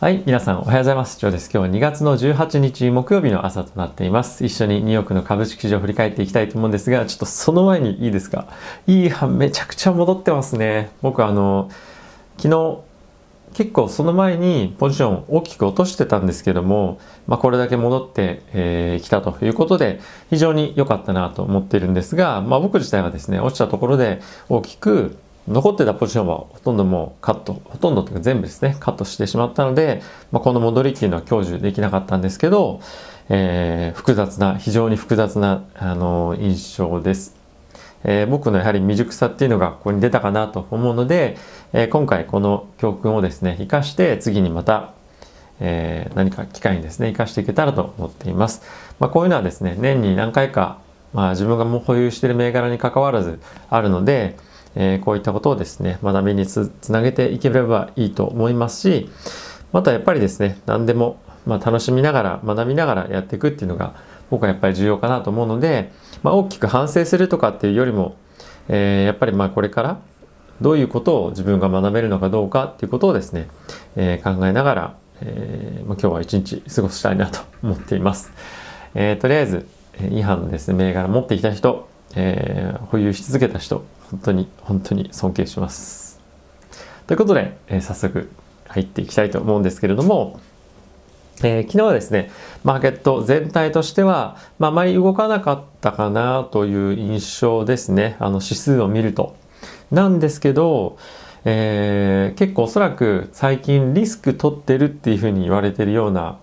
はい、皆さんおはようございます。ジョーです。今日は2月の18日木曜日の朝となっています。一緒にニューヨークの株式市場を振り返っていきたいと思うんですが、ちょっとその前にいいですか？いい班めちゃくちゃ戻ってますね。僕あの、昨日結構その前にポジション大きく落としてたんですけども、まあ、これだけ戻ってき、えー、たということで非常に良かったなと思っているんですが、まあ、僕自体はですね落ちたところで大きく残ってたポジションはほとんどもうカット、ほとんどというか全部ですね、カットしてしまったので、まあ、この戻りっていうのは享受できなかったんですけど、えー、複雑な、非常に複雑な、あのー、印象です。えー、僕のやはり未熟さっていうのがここに出たかなと思うので、え、今回この教訓をですね、活かして次にまた、えー、何か機会にですね、活かしていけたらと思っています。まあ、こういうのはですね、年に何回か、まあ、自分がもう保有している銘柄に関わらずあるので、えー、こういったことをですね、学びにつなげていければいいと思いますし、またやっぱりですね、何でも、まあ、楽しみながら、学びながらやっていくっていうのが、僕はやっぱり重要かなと思うので、まあ、大きく反省するとかっていうよりも、えー、やっぱりまあこれからどういうことを自分が学べるのかどうかっていうことをですね、えー、考えながら、えーまあ、今日は一日過ごしたいなと思っています。えー、とりあえず、違反のですね、銘柄持ってきた人、えー、保有し続けた人、本当に本当に尊敬します。ということで、えー、早速入っていきたいと思うんですけれども、えー、昨日はですね、マーケット全体としては、まあ、あまり動かなかったかなという印象ですね。あの指数を見ると。なんですけど、えー、結構おそらく最近リスク取ってるっていうふうに言われてるような、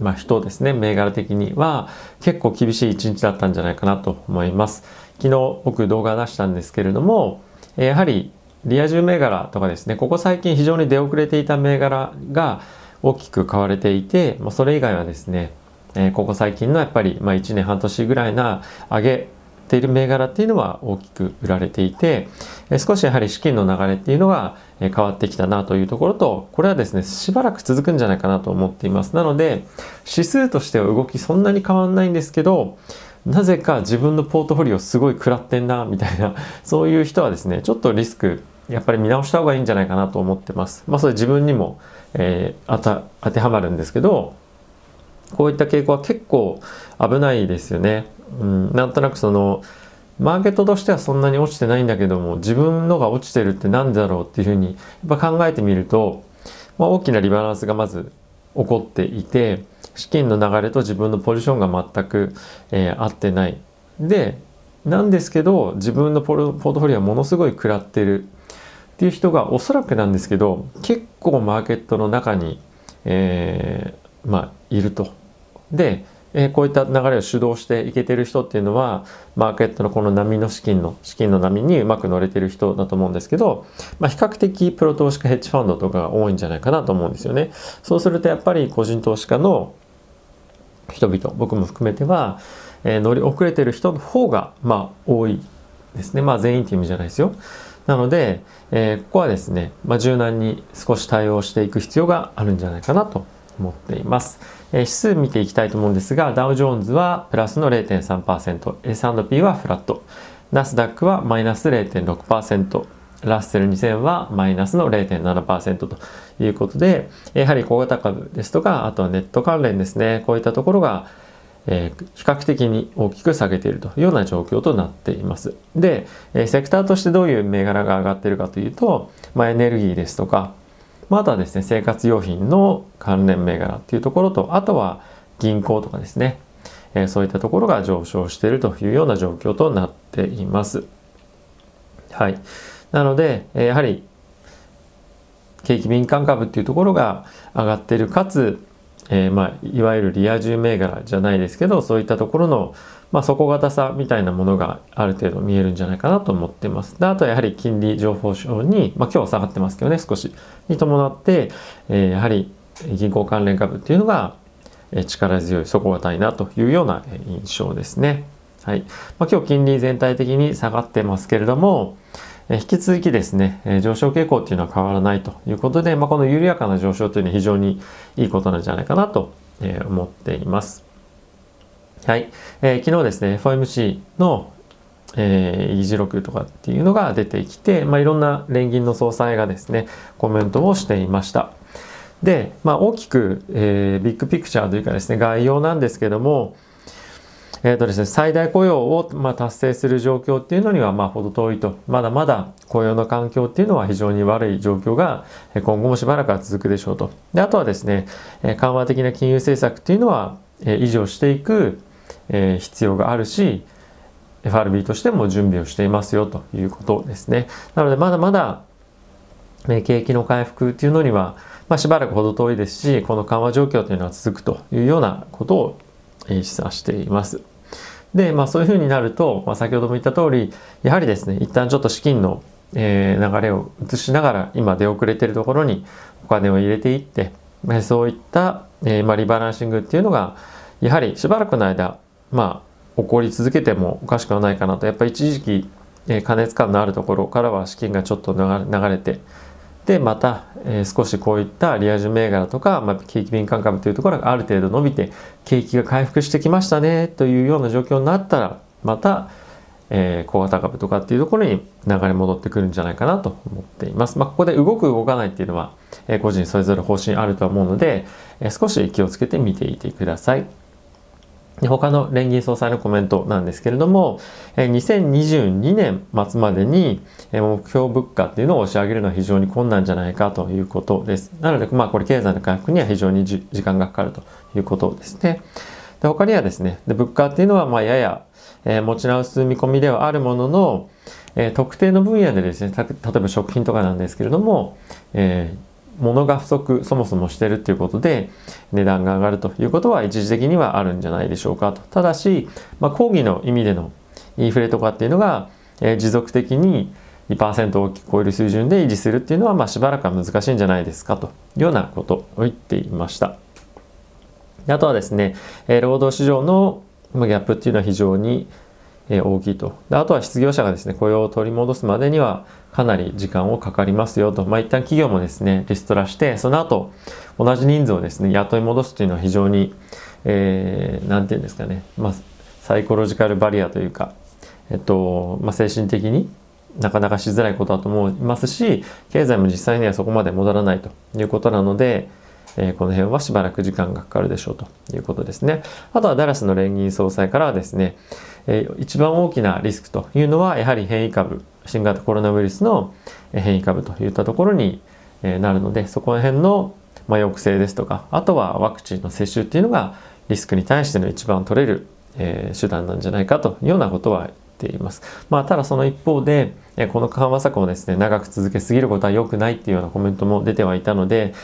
まあ、人ですね、銘柄的には結構厳しい一日だったんじゃないかなと思います。昨日僕動画出したんですけれども、やはりリア充銘柄とかですね、ここ最近非常に出遅れていた銘柄が大きく買われていて、まあ、それ以外はですね、えここ最近のやっぱり、まあ、1年半年ぐらいな上げている銘柄っていうのは大きく売られていて、え少しやはり資金の流れっていうのが変わってきたなというところと、これはですね、しばらく続くんじゃないかなと思っています。なので、指数としては動きそんなに変わんないんですけど、なぜか自分のポートフォリオすごい食らってんなみたいな そういう人はですねちょっとリスクやっぱり見直した方がいいんじゃないかなと思ってます。まあそれ自分にも、えー、当てはまるんですけどこういった傾向は結構危ないですよね、うん、なんとなくそのマーケットとしてはそんなに落ちてないんだけども自分のが落ちてるって何でだろうっていうふうにやっぱ考えてみると、まあ、大きなリバランスがまず起こっていて資金の流れと自分のポジションが全く、えー、合ってない。で、なんですけど自分のポートフォリオはものすごい食らってるっていう人がおそらくなんですけど結構マーケットの中に、えー、まあいると。でえー、こういった流れを主導していけてる人っていうのはマーケットのこの波の資金の資金の波にうまく乗れてる人だと思うんですけど、まあ、比較的プロ投資家ヘッジファンドとかが多いんじゃないかなと思うんですよね。そうするとやっぱり個人投資家の人々僕も含めては、えー、乗り遅れてる人の方がまあ多いですねまあ全員っていう意味じゃないですよ。なので、えー、ここはですね、まあ、柔軟に少し対応していく必要があるんじゃないかなと思っています。えー、指数見ていきたいと思うんですが、ダウジョーンズはプラスの0.3%、S&P はフラット、ナスダックはマイナス0.6%、ラッセル2000はマイナスの0.7%ということで、やはり小型株ですとか、あとはネット関連ですね、こういったところが、えー、比較的に大きく下げているというような状況となっています。で、えー、セクターとしてどういう銘柄が上がっているかというと、まあ、エネルギーですとか、まあ、あとはですね、生活用品の関連銘柄っていうところと、あとは銀行とかですね、えー、そういったところが上昇しているというような状況となっています。はい。なので、やはり、景気敏感株っていうところが上がっている、かつ、えー、まあ、いわゆるリア充銘柄じゃないですけど、そういったところの、まあ、底堅さみたいなものがある程度見えるんじゃないかなと思ってます。であとはやはり金利情報証に、まあ、今日下がってますけどね、少し。に伴って、えー、やはり銀行関連株っていうのが力強い、底堅いなというような印象ですね。はい。まあ、今日金利全体的に下がってますけれども、引き続きですね、上昇傾向っていうのは変わらないということで、まあ、この緩やかな上昇というのは非常にいいことなんじゃないかなと思っています。はい。えー、昨日ですね、FOMC の、えー、議事録とかっていうのが出てきて、まあ、いろんな連銀の総裁がですね、コメントをしていました。で、まあ、大きく、えー、ビッグピクチャーというかですね概要なんですけども、えーとですね、最大雇用を、まあ、達成する状況っていうのにはまあ程遠いと。まだまだ雇用の環境っていうのは非常に悪い状況が今後もしばらくは続くでしょうと。であとはですね緩和的な金融政策っていうのは維持をしていく必要があるし FRB としても準備をしていますよということですね。なのでまだまだ景気の回復っていうのには、まあ、しばらくほど遠いですしこの緩和状況というのは続くというようなことを示唆しています。で、まあ、そういうふうになると、まあ、先ほども言った通りやはりですね一旦ちょっと資金の、えー、流れを移しながら今出遅れているところにお金を入れていって、まあ、そういった、えーまあ、リバランシングっていうのがやはりしばらくの間まあ起こり続けてもおかしくはないかなと。やっぱり一時期、えー、過熱感のあるところからは資金がちょっと流れてでまた、えー、少しこういったリア充銘柄とか、まあ、景気敏感株というところがある程度伸びて景気が回復してきましたねというような状況になったらまた、えー、小型株とかっていうところに流れ戻ってくるんじゃないかなと思っています。まあ、ここで動く動かないっていうのは、えー、個人それぞれ方針あるとは思うので、え、少し気をつけて見ていてください。他の連銀総裁のコメントなんですけれども、2022年末までに目標物価っていうのを押し上げるのは非常に困難じゃないかということです。なので、まあこれ経済の回復には非常に時間がかかるということですね。で他にはですね、で物価っていうのはまあやや、え、持ち直す見込みではあるものの、え、特定の分野でですね、例えば食品とかなんですけれども、えー物が不足そもそもしてるっていうことで値段が上がるということは一時的にはあるんじゃないでしょうかと。ただし、まあ、抗議の意味でのインフレとかっていうのが、えー、持続的に2%を大きく超える水準で維持するっていうのは、まあ、しばらくは難しいんじゃないですかというようなことを言っていました。あとはですね、えー、労働市場のギャップっていうのは非常に大きいと。であとは失業者がですね雇用を取り戻すまでにはかなり時間をかかりますよと、まあ、一旦企業もですねリストラしてその後同じ人数をですね雇い戻すというのは非常に何、えー、て言うんですかね、まあ、サイコロジカルバリアというか、えっとまあ、精神的になかなかしづらいことだと思いますし経済も実際にはそこまで戻らないと。いうことなのでえー、この辺はしばらく時間がかかるでしょうということですね。あとはダラスの連銀総裁からはですね、えー、一番大きなリスクというのはやはり変異株、新型コロナウイルスの変異株といったところになるので、そこら辺の抑制ですとか、あとはワクチンの接種っていうのがリスクに対しての一番取れる、えー、手段なんじゃないかというようなことは言っています。まあ、ただその一方で、この緩和策をですね、長く続けすぎることは良くないっていうようなコメントも出てはいたので、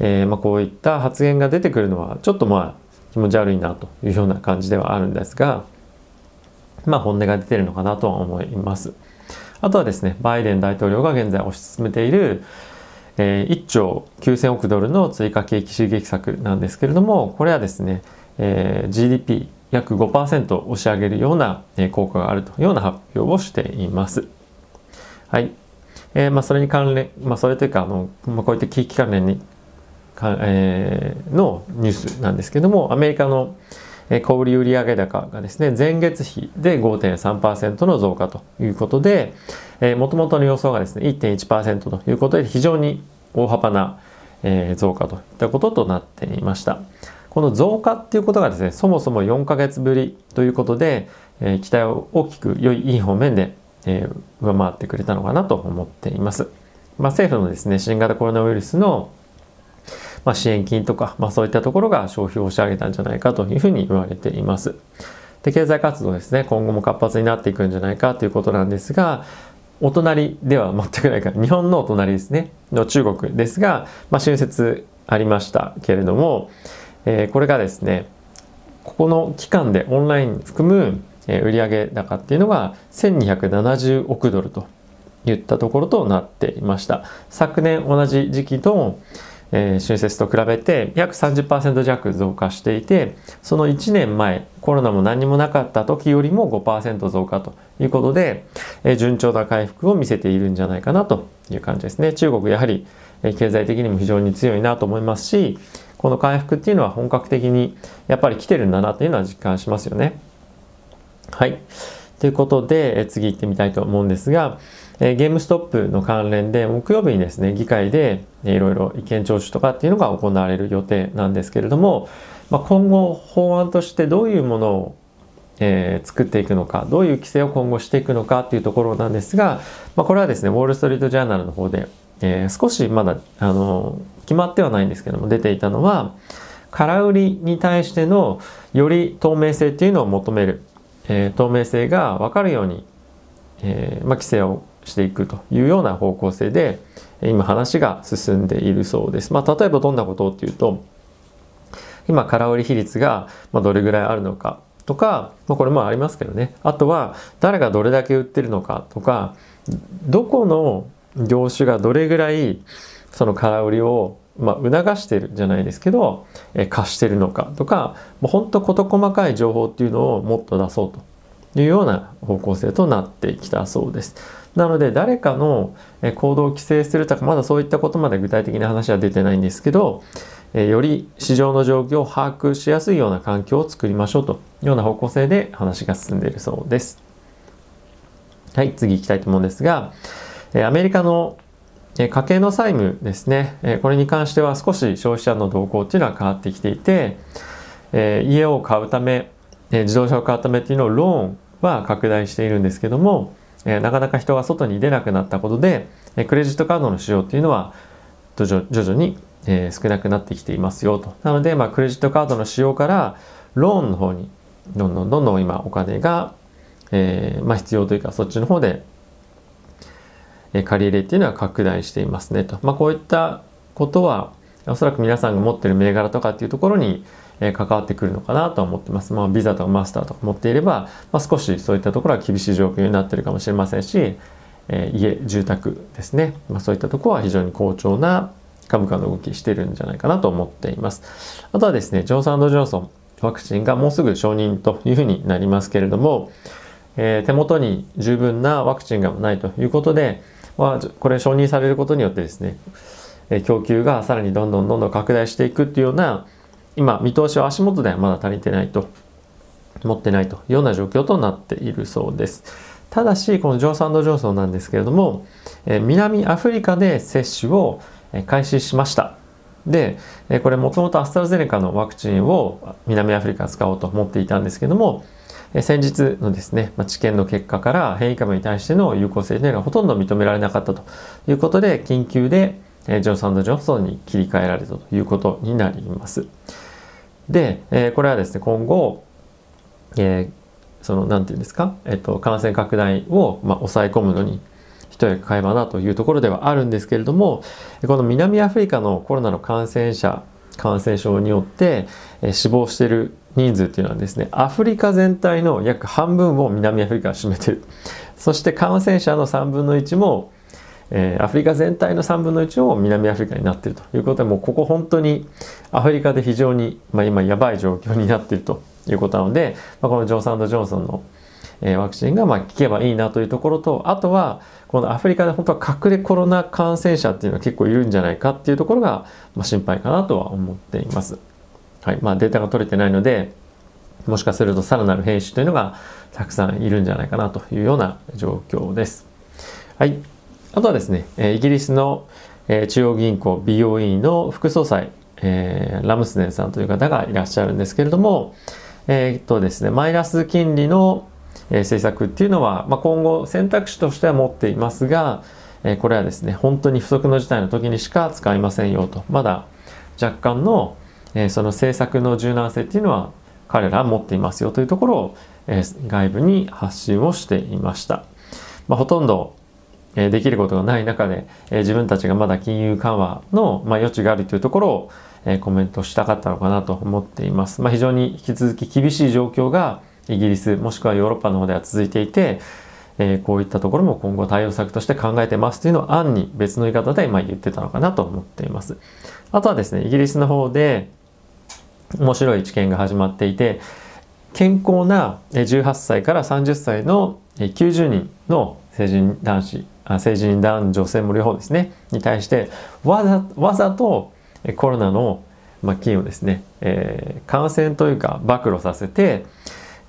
えー、まあ、こういった発言が出てくるのはちょっとまあ気持ち悪いなというような感じではあるんですが、まあ、本音が出てるのかなとは思います。あとはですね、バイデン大統領が現在推し進めている、えー、1兆9000億ドルの追加景気刺激策なんですけれども、これはですね、えー、GDP 約5%押し上げるような効果があるというような発表をしています。はい。えー、まあ、それに関連、まあ、それというか、あの、まあ、こういった景気関連にか、えー、のニュースなんですけれどもアメリカの小売売上高がですね前月比で5.3%の増加ということでもともとの予想がですね1.1%ということで非常に大幅な、増加といったこととなっていました。この増加っていうことがですねそもそも4ヶ月ぶりということで、え、期待を大きく良いいい方面で、え、上回ってくれたのかなと思っています、まあ、政府のですね新型コロナウイルスのまあ、支援金とか、まあ、そういったところが消費を押し上げたんじゃないかというふうに言われています。で経済活動ですね今後も活発になっていくんじゃないかということなんですがお隣では全くないから日本のお隣ですねの中国ですが、まあ、春節ありましたけれども、えー、これがですねここの期間でオンライン含む売上高っていうのが1270億ドルといったところとなっていました昨年同じ時期とえー、春節と比べて約30%弱増加していてその1年前コロナも何もなかった時よりも5%増加ということで、えー、順調な回復を見せているんじゃないかなという感じですね。中国やはり、えー、経済的にも非常に強いなと思いますしこの回復っていうのは本格的にやっぱり来てるんだなというのは実感しますよね。はい。ということで、え次行ってみたいと思うんですが、えゲームストップの関連で木曜日にですね議会でいろいろ意見聴取とかっていうのが行われる予定なんですけれども、まあ、今後法案としてどういうものをえー、作っていくのかどういう規制を今後していくのかっていうところなんですが、まあ、これはですねウォール・ストリート・ジャーナルの方で、えー、少しまだあの決まってはないんですけども出ていたのは空売りに対してのより透明性っていうのを求める、えー、透明性が分かるように、えまあ、規制をしていくというような方向性で今話が進んでいるそうです。まあ、例えばどんなことっていうと今空売り比率がどれぐらいあるのかとか、まあ、これもありますけどねあとは誰がどれだけ売ってるのかとかどこの業種がどれぐらいその空売りをまあ、促してるじゃないですけど、え貸してるのかとかもうほんと事細かい情報っていうのをもっと出そうというような方向性となってきたそうです。なので誰かの行動を規制するとかまだそういったことまで具体的な話は出てないんですけどより市場の状況を把握しやすいような環境を作りましょうというような方向性で話が進んでいるそうです。はい、次行きたいと思うんですが、アメリカの家計の債務ですね、これに関しては少し消費者の動向っていうのは変わってきていて、家を買うため、自動車を買うためっていうのをローンは拡大しているんですけども、なかなか人が外に出なくなったことで、クレジットカードの使用っていうのは徐々にえ、少なくなってきていますよと。なので、まあ、クレジットカードの使用からローンの方にどんどんどんどん今お金が、えまあ、必要というかそっちの方で、借り入れっていうのは拡大していますねと。まあ、こういったことはおそらく皆さんが持ってる銘柄とかっていうところに、え、関わってくるのかなと思ってます。まあ、ビザとかマスターとか持っていれば、まあ、少しそういったところは厳しい状況になってるかもしれませんし、え、家、住宅ですね。まあ、そういったところは非常に好調な株価の動きしてるんじゃないかなと思っています。あとはですね、ジョンソンジョンソンワクチンがもうすぐ承認というふうになりますけれども、えー、手元に十分なワクチンがないということで、まあ、これ承認されることによってですね、え、供給がさらにどんどんどんどん拡大していくっていうような、今、見通しは足元ではまだ足りてないと、持ってないというような状況となっているそうです。ただし、このジョンソンドジョンソンなんですけれども、え、南アフリカで接種を開始しました。で、これもともとアストラゼネカのワクチンを南アフリカ使おうと思っていたんですけども、先日のですね、ま治験の結果から変異株に対しての有効性というのがほとんど認められなかったということで、緊急でジョンソンジョンソンに切り替えられたということになります。で、えこれはですね、今後、え、その、なんていうんですか、えっと、感染拡大を、ま、抑え込むのに、一役買えばなというところではあるんですけれどもこの南アフリカのコロナの感染者感染症によって死亡している人数っていうのはですねアフリカ全体の約半分を南アフリカが占めてるそして感染者の3分の1もえー、アフリカ全体の3分の1を南アフリカになってるということでもうここ本当にアフリカで非常に、まあ、今やばい状況になってるということなので、まあ、このジョンソンジョンソンのえワクチンがま効けばいいなというところとあとはこのアフリカで本当は隠れコロナ感染者っていうのは結構いるんじゃないかっていうところが、ま心配かなとは思っています。はいまあ、データが取れてないのでもしかするとさらなる変種というのがたくさんいるんじゃないかなというような状況です。はい。あとはですね、イギリスの中央銀行 BOE の副総裁、えー、ラムスネンさんという方がいらっしゃるんですけれども、えー、っとですね、マイナス金利のえ政策っていうのは、まあ、今後選択肢としては持っていますが、えこれはですね本当に不測の事態の時にしか使いませんよとまだ若干の、えその政策の柔軟性っていうのは彼らは持っていますよというところを、え外部に発信をしていました。まあ、ほとんどえできることがない中で、え自分たちがまだ金融緩和の、ま余地があるというところを、えコメントしたかったのかなと思っています。まあ、非常に引き続き厳しい状況がイギリスもしくはヨーロッパの方では続いていて、え、こういったところも今後対応策として考えてますというのを案に別の言い方でま言ってたのかなと思っています。あとはですね、イギリスの方で面白い知見が始まっていて、健康な18歳から30歳の90人の成人男子、成人男女性も両方ですね、に対してわざわざとコロナの菌をですね、えー、感染というか暴露させて、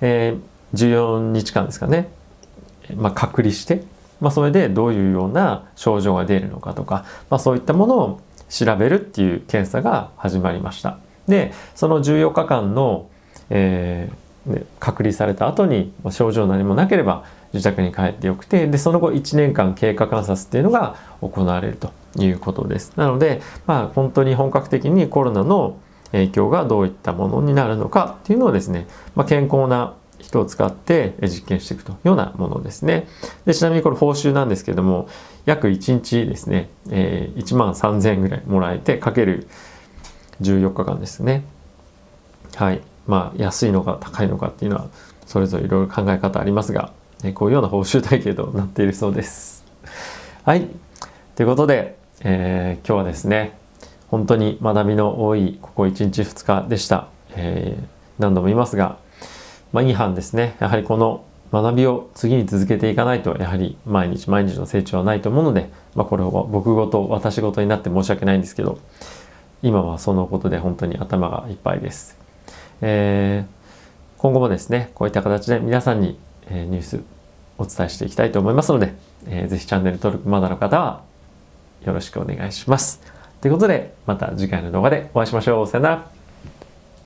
えー、14日間ですかねまあ、隔離して、まあ、それでどういうような症状が出るのかとか、まあ、そういったものを調べるっていう検査が始まりました。でその14日間の、えー、隔離された後に症状何もなければ自宅に帰ってよくてでその後1年間経過観察っていうのが行われるということですなのでまあ本当に本格的にコロナの影響がどういったものになるのかっていうのをですね、まあ、健康な人を使って実験していくというようなものですね。でちなみにこれ報酬なんですけども約1日ですね、えー、1万3000円ぐらいもらえてかける14日間ですね。はい。まあ安いのか高いのかっていうのはそれぞれいろいろ考え方ありますが、えこういうような報酬体系となっているそうです。はい。ということで、えー、今日はですね本当に学びの多いここ1日2日でした。えー、何度も言いますがまあ、いい班ですね。やはりこの学びを次に続けていかないと、やはり毎日毎日の成長はないと思うので、まあ、これは僕ごと、私ごとになって申し訳ないんですけど、今はそのことで本当に頭がいっぱいです。えー、今後もですね、こういった形で皆さんに、えー、ニュースお伝えしていきたいと思いますので、えー、ぜひチャンネル登録まだの方はよろしくお願いします。ということで、また次回の動画でお会いしましょう。さよなら。